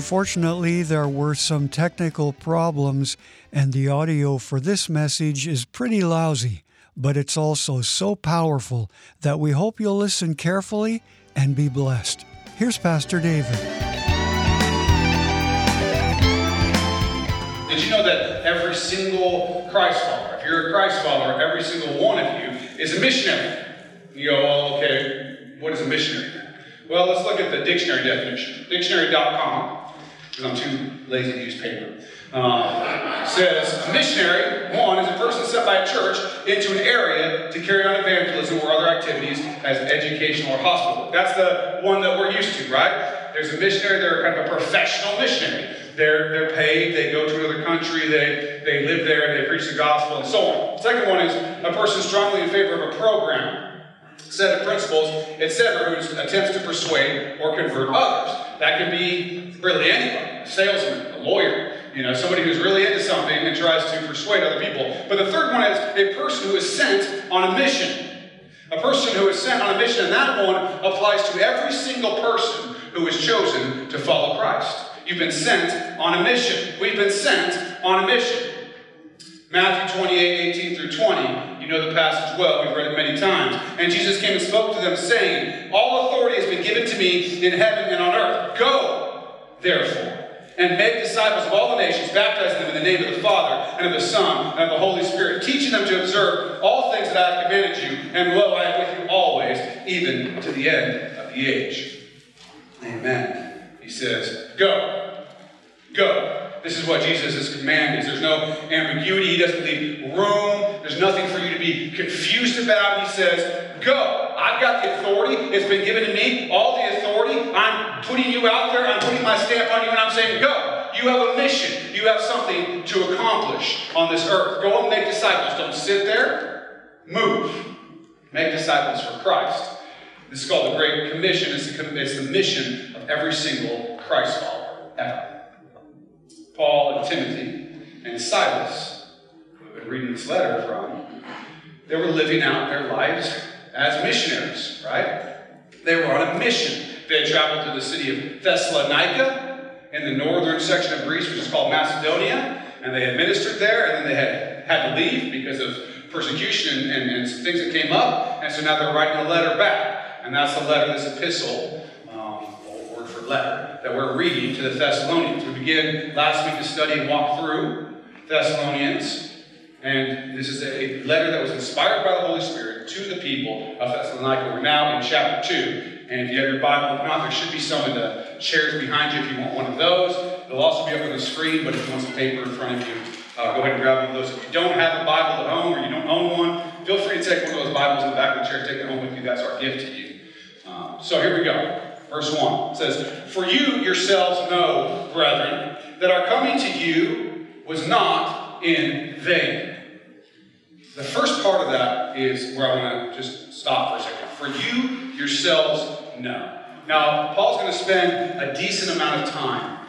Unfortunately, there were some technical problems, and the audio for this message is pretty lousy, but it's also so powerful that we hope you'll listen carefully and be blessed. Here's Pastor David. Did you know that every single Christ follower, if you're a Christ follower, every single one of you is a missionary? You go, well, okay, what is a missionary? Well, let's look at the dictionary definition. Dictionary.com because I'm too lazy to use paper. Uh, says a missionary, one, is a person sent by a church into an area to carry on evangelism or other activities as educational or hospital. That's the one that we're used to, right? There's a missionary, they're kind of a professional missionary. They're, they're paid, they go to another country, they, they live there, they preach the gospel, and so on. Second one is a person strongly in favor of a program set of principles, etc., who attempts to persuade or convert others. That can be really anybody, a salesman, a lawyer, you know, somebody who's really into something and tries to persuade other people. But the third one is a person who is sent on a mission. A person who is sent on a mission, and that one applies to every single person who is chosen to follow Christ. You've been sent on a mission. We've been sent on a mission. Matthew 28, 18 through 20. You know the passage well, we've read it many times. And Jesus came and spoke to them, saying, All authority has been given to me in heaven and on earth. Go, therefore, and make disciples of all the nations, baptizing them in the name of the Father, and of the Son, and of the Holy Spirit, teaching them to observe all things that I have commanded you. And lo, I am with you always, even to the end of the age. Amen. He says, Go. Go. This is what Jesus' command is. There's no ambiguity. He doesn't leave room. There's nothing for you to be confused about. He says, Go. I've got the authority. It's been given to me. All the authority. I'm putting you out there. I'm putting my stamp on you, and I'm saying, Go. You have a mission. You have something to accomplish on this earth. Go and make disciples. Don't sit there. Move. Make disciples for Christ. This is called the Great Commission. It's the, it's the mission of every single Christ follower ever. Paul and Timothy and Silas, who have been reading this letter from, they were living out their lives as missionaries, right? They were on a mission. They had traveled to the city of Thessalonica in the northern section of Greece, which is called Macedonia, and they had ministered there, and then they had had to leave because of persecution and, and, and things that came up, and so now they're writing a letter back. And that's the letter, this epistle, letter that we're reading to the Thessalonians. We began last week to study and walk through Thessalonians. And this is a letter that was inspired by the Holy Spirit to the people of Thessalonica. We're now in chapter 2. And if you have your Bible, if not, there should be some in the chairs behind you if you want one of those. It'll also be up on the screen, but if you want some paper in front of you, uh, go ahead and grab one of those. If you don't have a Bible at home or you don't own one, feel free to take one of those Bibles in the back of the chair, take it home with you. That's our gift to you. Um, so here we go. Verse 1 says, For you yourselves know, brethren, that our coming to you was not in vain. The first part of that is where I want to just stop for a second. For you yourselves know. Now, Paul's going to spend a decent amount of time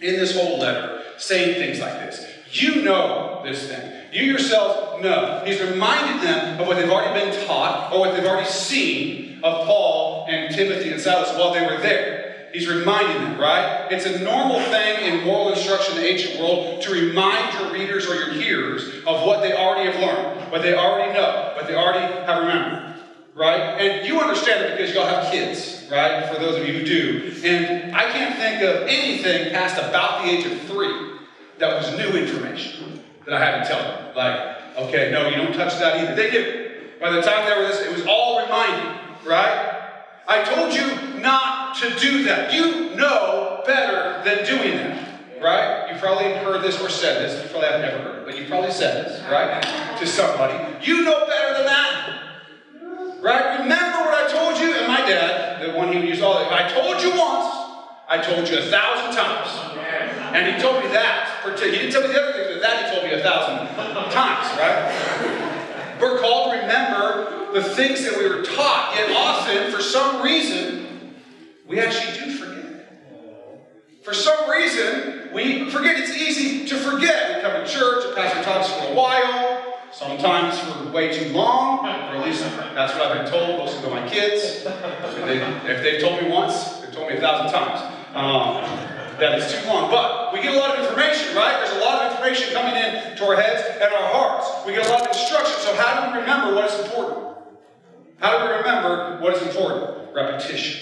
in this whole letter saying things like this. You know this thing. You yourselves know. He's reminded them of what they've already been taught or what they've already seen of Paul and Timothy and Silas while they were there. He's reminding them, right? It's a normal thing in moral instruction in the ancient world to remind your readers or your hearers of what they already have learned, what they already know, what they already have remembered, right? And you understand it because y'all have kids, right? For those of you who do. And I can't think of anything past about the age of three that was new information that I had to tell them. Like, okay, no, you don't touch that either. They did. By the time they were this, it was all reminding right? I told you not to do that. You know better than doing that, right? You probably heard this or said this. You probably have never heard it, but you probably said this, right? To somebody. You know better than that. Right? Remember what I told you? And my dad, the one he would use all the I told you once, I told you a thousand times. And he told me that. He didn't tell me the other things, but that he told me a thousand times, right? We're called to remember the things that we were taught, yet often, for some reason, we actually do forget. For some reason, we forget. It's easy to forget. We come to church, the pastor talks for a while, sometimes for way too long, or at least that's what I've been told, mostly by my kids. If, they, have told me once, they've told me a thousand times. Um, That is too long. But we get a lot of information, right? There's a lot of information coming in to our heads and our hearts. We get a lot of instruction. So how do we remember what is important? How do we remember what is important? Repetition.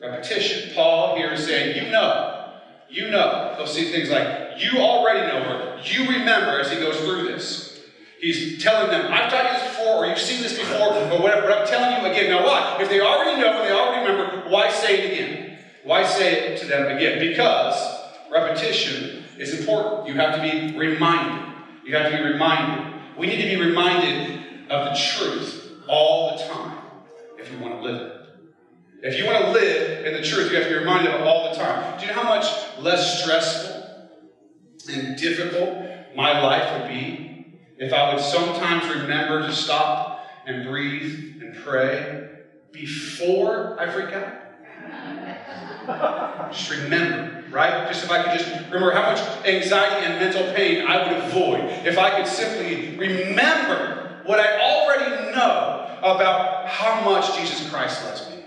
Repetition. Paul here is saying, you know, you know. He'll see things like, you already know, or you remember as he goes through this. He's telling them, I've taught you this before, or you've seen this before, or whatever, but I'm telling you again. Now, why? If they already know and they already remember, why say it again? Why say it to them again? Because repetition is important. You have to be reminded. You have to be reminded. We need to be reminded of the truth all the time if you want to live it. If you want to live in the truth, you have to be reminded of it all the time. Do you know how much less stressful and difficult my life would be if I would sometimes remember to stop and breathe and pray before I freak out? Just remember, right? Just if I could just remember how much anxiety and mental pain I would avoid if I could simply remember what I already know about how much Jesus Christ loves me,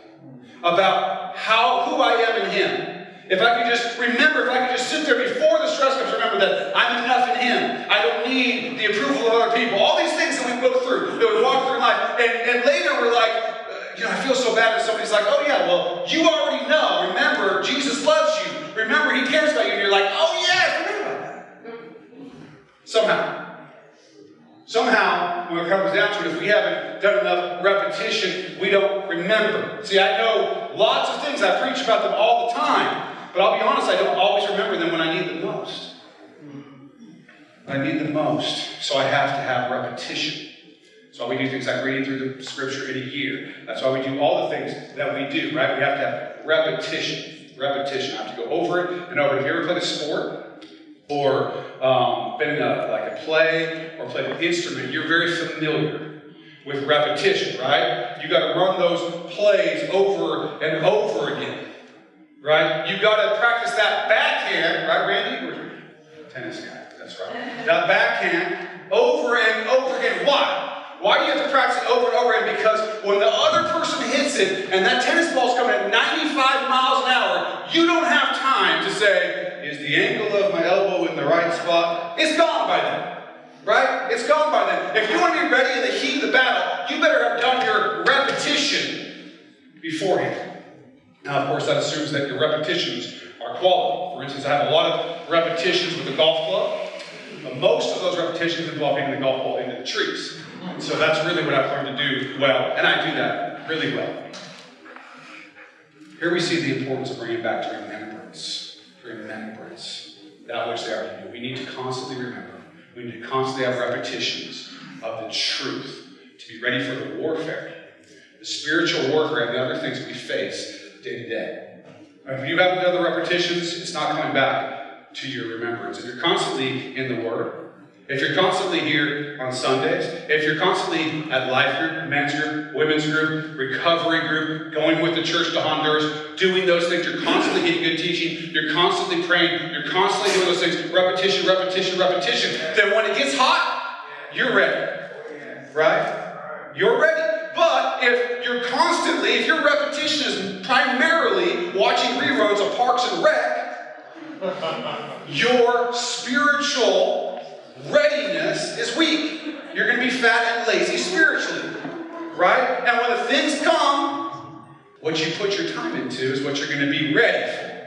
about how who I am in Him. If I could just remember, if I could just sit there before the stress comes, remember that I'm enough in Him. I don't need the approval of other people. All these things that we go through, that we walk through life, and, and later we're like, you know, I feel so bad when somebody's like, oh yeah, well, you already know. Remember, Jesus loves you. Remember, He cares about you. And you're like, oh yeah, forget about that. Somehow. Somehow, when it comes down to it, if we haven't done enough repetition, we don't remember. See, I know lots of things. I preach about them all the time. But I'll be honest, I don't always remember them when I need them most. I need them most. So I have to have repetition. That's why we do things like reading through the scripture in a year. That's why we do all the things that we do, right? We have to have repetition. Repetition. I have to go over it and over it. Have you ever played a sport? Or um, been in a, like a play or played an instrument? You're very familiar with repetition, right? You got to run those plays over and over again, right? You got to practice that backhand, right, Randy? Tennis guy, that's right. That backhand over and over again. Why? Why do you have to practice it over and over again? Because when the other person hits it and that tennis ball's coming at 95 miles an hour, you don't have time to say, is the angle of my elbow in the right spot? It's gone by then. Right? It's gone by then. If you want to be ready in the heat of the battle, you better have done your repetition beforehand. Now, of course, that assumes that your repetitions are quality. For instance, I have a lot of repetitions with the golf club, but most of those repetitions involve hitting the golf ball into the trees. So that's really what I've learned to do well, and I do that really well. Here we see the importance of bringing back to remembrance, remembrance, that which they already knew. We need to constantly remember. We need to constantly have repetitions of the truth to be ready for the warfare, the spiritual warfare, and the other things we face day to day. If you haven't done the repetitions, it's not coming back to your remembrance. If you're constantly in the Word, if you're constantly here on Sundays, if you're constantly at life group, men's group, women's group, recovery group, going with the church to Honduras, doing those things, you're constantly getting good teaching, you're constantly praying, you're constantly doing those things, repetition, repetition, repetition, then when it gets hot, you're ready. Right? You're ready. But if you're constantly, if your repetition is primarily watching reruns of Parks and Rec, your spiritual readiness is weak. You're going to be fat and lazy spiritually. Right? And when the things come, what you put your time into is what you're going to be ready for.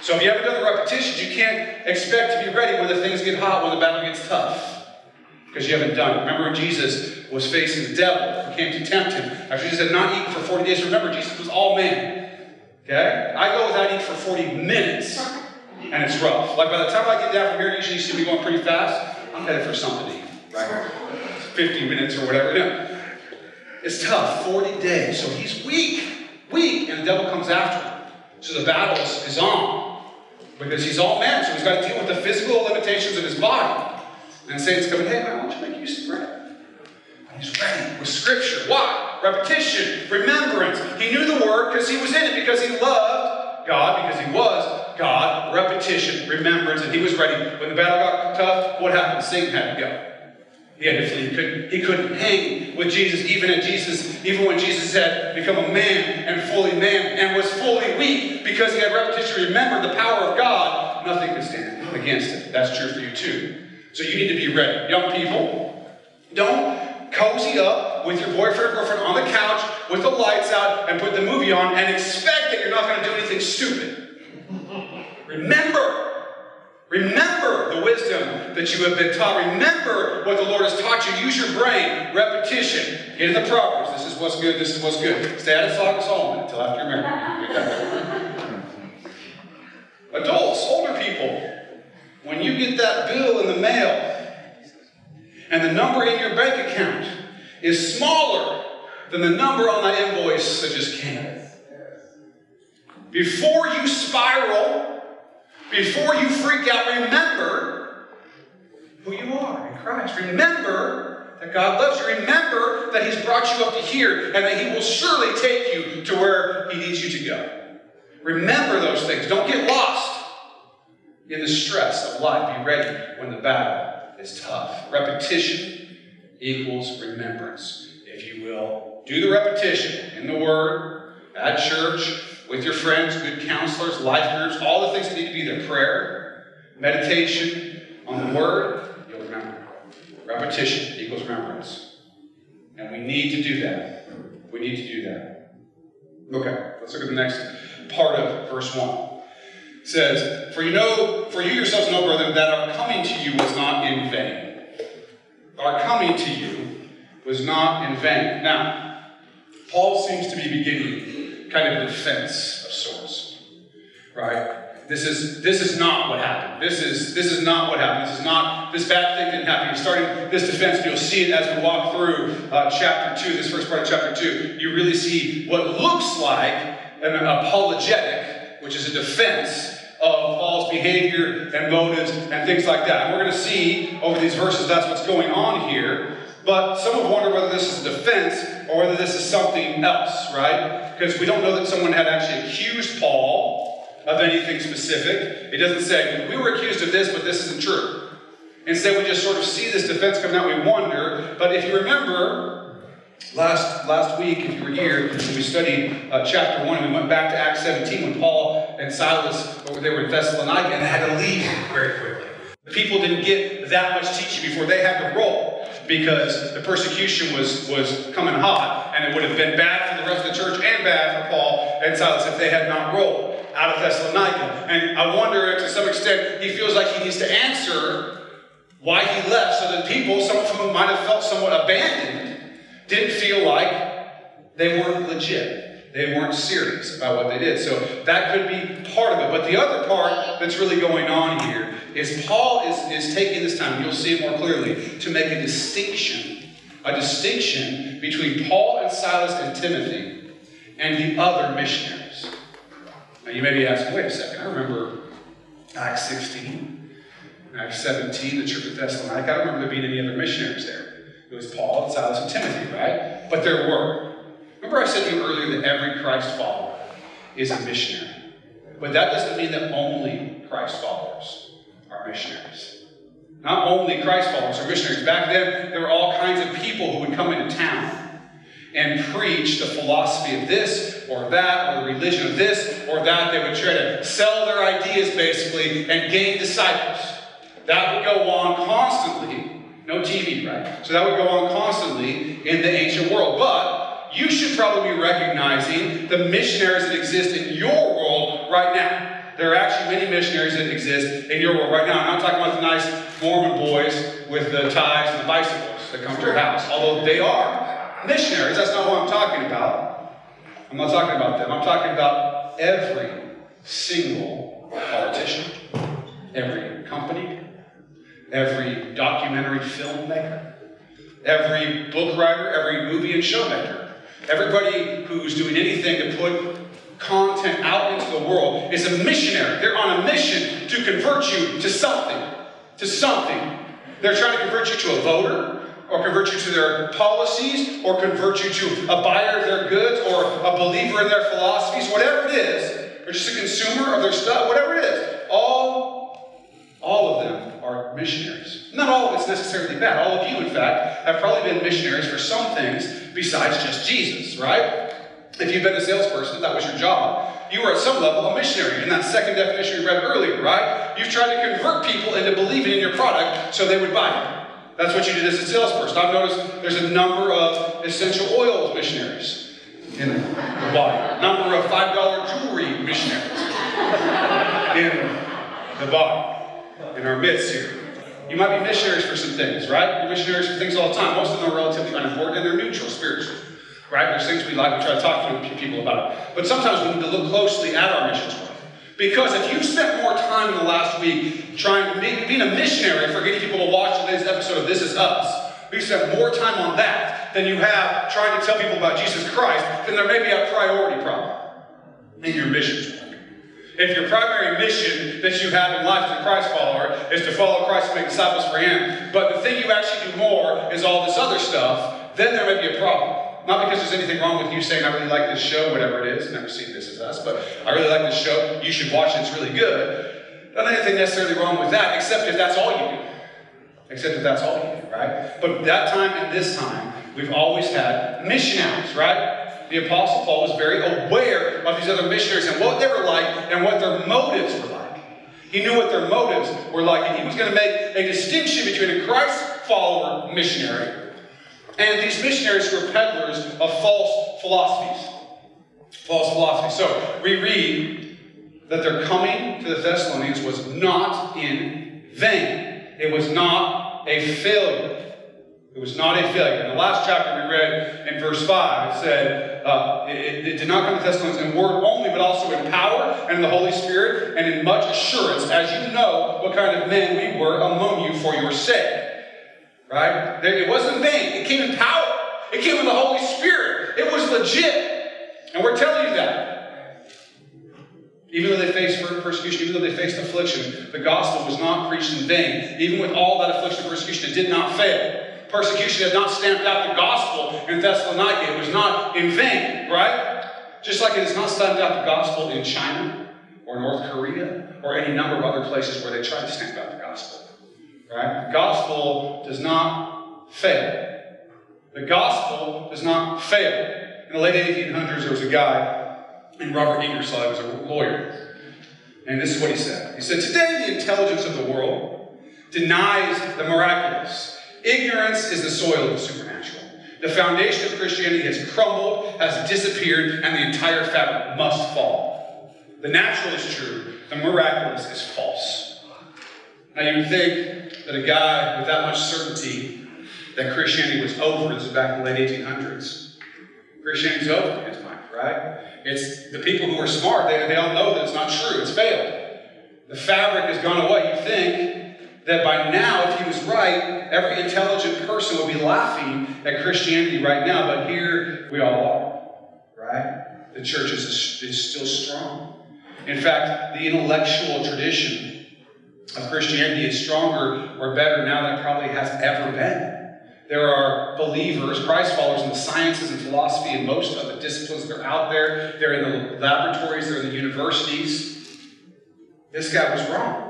So if you haven't done the repetitions, you can't expect to be ready when the things get hot, when the battle gets tough. Because you haven't done it. Remember when Jesus was facing the devil, he came to tempt him. After Jesus had not eaten for 40 days, remember, Jesus was all man. Okay? I go without eating for 40 minutes and it's rough. Like by the time I get down from here, usually you see me going pretty fast. I'm headed for something to eat, right? 15 minutes or whatever. No. It's tough, 40 days. So he's weak, weak, and the devil comes after him. So the battle is on because he's all man, so he's got to deal with the physical limitations of his body. And Satan's coming, hey man, why don't you make use of bread? He's ready with scripture. Why? Repetition, remembrance. He knew the word because he was in it, because he loved God, because he was God, repetition, remembrance, and he was ready. When the battle got tough, what happened? Satan had to go. He had to flee. He couldn't, he couldn't hang with Jesus, even at Jesus, even when Jesus had become a man and fully man and was fully weak because he had repetition. Remember the power of God, nothing could stand against it. That's true for you too. So you need to be ready. Young people, don't cozy up with your boyfriend or girlfriend on the couch with the lights out and put the movie on and expect that you're not going to do anything stupid. Remember, Remember the wisdom that you have been taught. Remember what the Lord has taught you. Use your brain, repetition. Get in the Proverbs. This is what's good. This is what's good. Stay out of Song of Solomon until after you're married. Adults, older people, when you get that bill in the mail and the number in your bank account is smaller than the number on that invoice that just came, before you spiral before you freak out, remember who you are in Christ. Remember that God loves you. Remember that He's brought you up to here and that He will surely take you to where He needs you to go. Remember those things. Don't get lost in the stress of life. Be ready when the battle is tough. Repetition equals remembrance. If you will, do the repetition in the Word, at church, with your friends, good counselors, life groups, all the things that need to be there prayer, meditation on the Word, you'll remember. Repetition equals remembrance. And we need to do that. We need to do that. Okay, let's look at the next part of verse 1. It says, For you know, for you yourselves know, brethren, that our coming to you was not in vain. Our coming to you was not in vain. Now, Paul seems to be beginning kind of defense of sorts, right? This is this is not what happened. This is this is not what happened. This is not this bad thing didn't happen. You're starting this defense, and you'll see it as we walk through uh, chapter two. This first part of chapter two, you really see what looks like an apologetic, which is a defense of Paul's behavior and motives and things like that. And we're going to see over these verses that's what's going on here. But some have wondered whether this is a defense or whether this is something else, right? Because we don't know that someone had actually accused Paul of anything specific. It doesn't say, we were accused of this, but this isn't true. Instead, we just sort of see this defense coming out, we wonder. But if you remember, last, last week, if you were here, we studied uh, chapter 1, and we went back to Acts 17 when Paul and Silas, they were in Thessalonica, and they had to leave very quickly. The people didn't get that much teaching before they had to roll because the persecution was, was coming hot, and it would have been bad for the rest of the church and bad for Paul and Silas if they had not rolled out of Thessalonica. And I wonder, to some extent, he feels like he needs to answer why he left so that people, some of whom might have felt somewhat abandoned, didn't feel like they weren't legit. They weren't serious about what they did. So that could be part of it. But the other part that's really going on here is Paul is, is taking this time, you'll see it more clearly, to make a distinction. A distinction between Paul and Silas and Timothy and the other missionaries. Now you may be asking, wait a second, I remember Acts 16, Acts 17, the church of Thessalonica. I don't remember there being any other missionaries there. It was Paul and Silas and Timothy, right? But there were. Remember, I said to you earlier that every Christ follower is a missionary. But that doesn't mean that only Christ followers are missionaries. Not only Christ followers are missionaries. Back then, there were all kinds of people who would come into town and preach the philosophy of this or that, or the religion of this or that. They would try to sell their ideas, basically, and gain disciples. That would go on constantly. No TV, right? So that would go on constantly in the ancient world. But you should probably be recognizing the missionaries that exist in your world right now. There are actually many missionaries that exist in your world right now. I'm not talking about the nice Mormon boys with the ties and the bicycles that come to your house, although they are missionaries. That's not what I'm talking about. I'm not talking about them. I'm talking about every single politician, every company, every documentary filmmaker, every book writer, every movie and show maker Everybody who's doing anything to put content out into the world is a missionary. They're on a mission to convert you to something. To something. They're trying to convert you to a voter, or convert you to their policies, or convert you to a buyer of their goods, or a believer in their philosophies, whatever it is, or just a consumer of their stuff, whatever it is. All, all of them are missionaries. Not all of it's necessarily bad. All of you, in fact, have probably been missionaries for some things besides just Jesus, right? If you've been a salesperson, if that was your job, you were at some level a missionary in that second definition we read earlier, right? You've tried to convert people into believing in your product so they would buy it. That's what you did as a salesperson. I've noticed there's a number of essential oils missionaries in the body, number of $5 jewelry missionaries in the body, in our midst here. You might be missionaries for some things, right? You're missionaries for things all the time. Most of them are relatively unimportant and they're neutral spiritually. Right? There's things we like, we try to talk to people about it. But sometimes we need to look closely at our missions work. Because if you've spent more time in the last week trying to be, being a missionary for getting people to watch today's episode of This Is Us, you spent more time on that than you have trying to tell people about Jesus Christ, then there may be a priority problem in your missions work. If your primary mission that you have in life as a Christ follower is to follow Christ and make disciples for Him, but the thing you actually do more is all this other stuff, then there may be a problem. Not because there's anything wrong with you saying, I really like this show, whatever it is. Never seen This Is Us, but I really like this show. You should watch it, it's really good. Not anything necessarily wrong with that, except if that's all you do. Except if that's all you do, right? But that time and this time, we've always had missionaries, right? The Apostle Paul was very aware of these other missionaries and what they were like and what their motives were like. He knew what their motives were like, and he was going to make a distinction between a Christ follower missionary and these missionaries who were peddlers of false philosophies. False philosophies. So we read that their coming to the Thessalonians was not in vain. It was not a failure. It was not a failure. In the last chapter we read in verse 5, it said, uh, it, it, did not come to Thessalonians in word only, but also in power and in the Holy Spirit and in much assurance, as you know what kind of men we were among you for your sake. Right? It wasn't vain. It came in power. It came in the Holy Spirit. It was legit. And we're telling you that. Even though they faced persecution, even though they faced affliction, the gospel was not preached in vain. Even with all that affliction and persecution, it did not fail. Persecution had not stamped out the gospel in Thessalonica. It was not in vain, right? Just like it has not stamped out the gospel in China or North Korea or any number of other places where they try to stamp out the gospel. Right? The gospel does not fail. The gospel does not fail. In the late 1800s, there was a guy named Robert Ingersoll. He was a lawyer. And this is what he said. He said, Today, the intelligence of the world denies the miraculous. Ignorance is the soil of the supernatural. The foundation of Christianity has crumbled, has disappeared, and the entire fabric must fall. The natural is true, the miraculous is false. Now, you would think that a guy with that much certainty that Christianity was over, this is back in the late 1800s. Christianity's over in his mind, right? It's the people who are smart, they, they all know that it's not true, it's failed. The fabric has gone away. You think that by now, if he was right, every intelligent person would be laughing at Christianity right now, but here we all are, right? The church is, is still strong. In fact, the intellectual tradition of Christianity is stronger or better now than it probably has ever been. There are believers, Christ followers in the sciences and philosophy and most of the disciplines that are out there. They're in the laboratories, they're in the universities. This guy was wrong.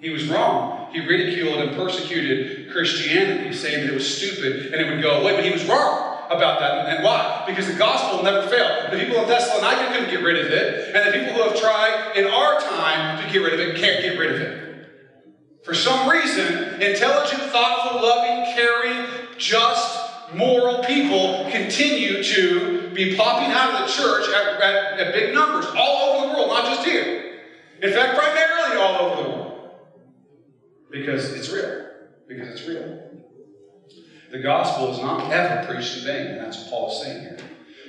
He was wrong. He ridiculed and persecuted Christianity, saying that it was stupid and it would go away, but he was wrong about that. And why? Because the gospel never failed. The people of Thessalonica couldn't get rid of it, and the people who have tried in our time to get rid of it can't get rid of it. For some reason, intelligent, thoughtful, loving, caring, just, moral people continue to be popping out of the church at, at, at big numbers all over the world, not just here. In fact, primarily all. Because it's real. Because it's real. The gospel is not ever preached in vain, and that's what Paul is saying here.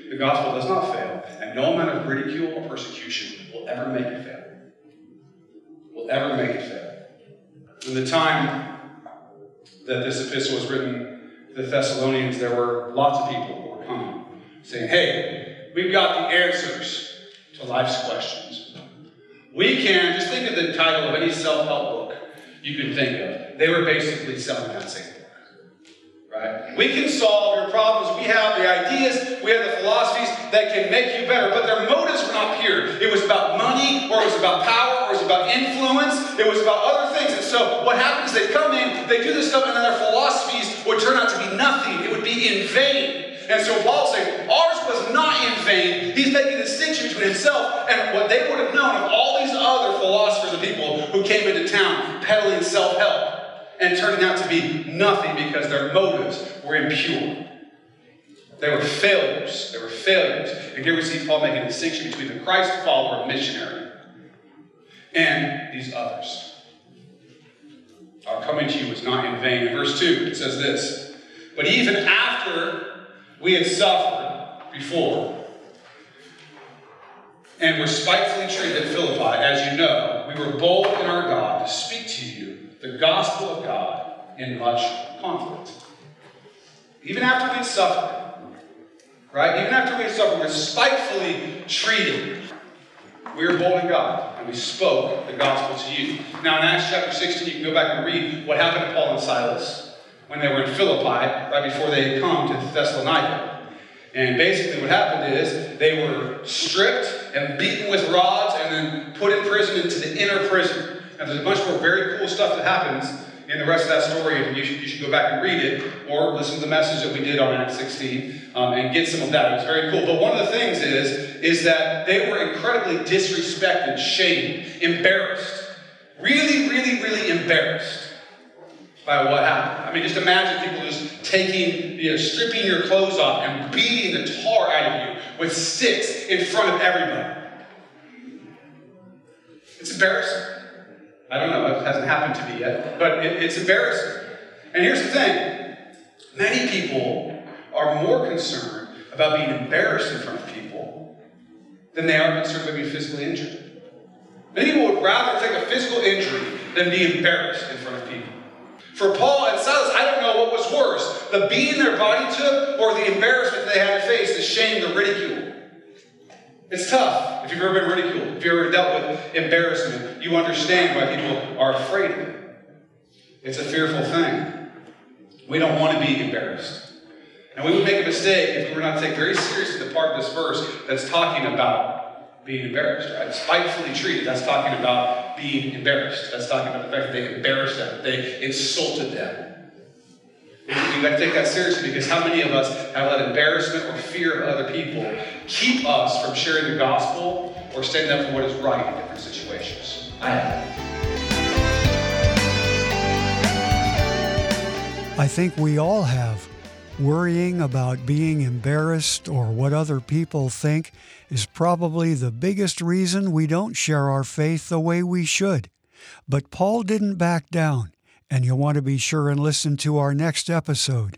The gospel does not fail, and no amount of ridicule or persecution will ever make it fail. Will ever make it fail. In the time that this epistle was written the Thessalonians, there were lots of people who were coming saying, Hey, we've got the answers to life's questions. We can, just think of the title of any self help book you can think of. They were basically selling that same book. Right? We can solve your problems. We have the ideas, we have the philosophies that can make you better. But their motives were not pure. It was about money, or it was about power, or it was about influence, it was about other things. And so what happens is they come in, they do this stuff, and then their philosophies would turn out to be nothing. It would be in vain. And so Paul's saying, ours was not in vain. He's making a distinction between himself and what they would have known of all these other philosophers and people who came into town peddling self help and turning out to be nothing because their motives were impure. They were failures. They were failures. And here we see Paul making a distinction between the Christ follower missionary and these others. Our coming to you was not in vain. In verse 2, it says this But even after we had suffered before and we were spitefully treated at Philippi, as you know, we were bold in our God to speak to you the gospel of God in much conflict. Even after we had suffered, Right? Even after we had suffered, we were spitefully treated. We were bold in God, and we spoke the gospel to you. Now, in Acts chapter 16, you can go back and read what happened to Paul and Silas when they were in Philippi, right before they had come to Thessalonica. And basically, what happened is they were stripped and beaten with rods and then put in prison into the inner prison. And there's a bunch more very cool stuff that happens in the rest of that story, and you should, you should go back and read it, or listen to the message that we did on Acts 16 um, and get some of that. It was very cool. But one of the things is, is that they were incredibly disrespected, shamed, embarrassed. Really, really, really embarrassed by what happened. I mean, just imagine people just taking, you know, stripping your clothes off and beating the tar out of you with sticks in front of everybody. It's embarrassing. I don't know, it hasn't happened to me yet, but it, it's embarrassing. And here's the thing many people are more concerned about being embarrassed in front of people than they are concerned about being physically injured. Many people would rather take a physical injury than be embarrassed in front of people. For Paul and Silas, I don't know what was worse the beating their body took or the embarrassment they had to face, the shame, the ridicule. It's tough. If you've ever been ridiculed, if you've ever dealt with embarrassment, you understand why people are afraid of it. It's a fearful thing. We don't want to be embarrassed. And we would make a mistake if we were not to take very seriously the part of this verse that's talking about being embarrassed, right? Spitefully treated, that's talking about being embarrassed. That's talking about the fact that they embarrassed them, they insulted them. We got to take that seriously because how many of us have let embarrassment or fear of other people keep us from sharing the gospel or standing up for what is right in different situations? I have. I think we all have. Worrying about being embarrassed or what other people think is probably the biggest reason we don't share our faith the way we should. But Paul didn't back down and you'll want to be sure and listen to our next episode.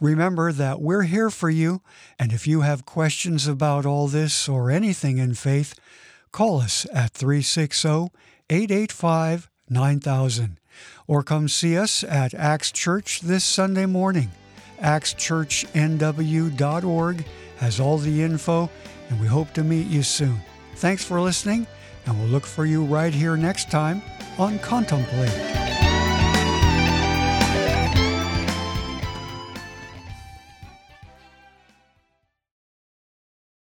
Remember that we're here for you, and if you have questions about all this or anything in faith, call us at 360 885 9000 or come see us at Axe Church this Sunday morning. AxeChurchNW.org has all the info, and we hope to meet you soon. Thanks for listening, and we'll look for you right here next time on Contemplate.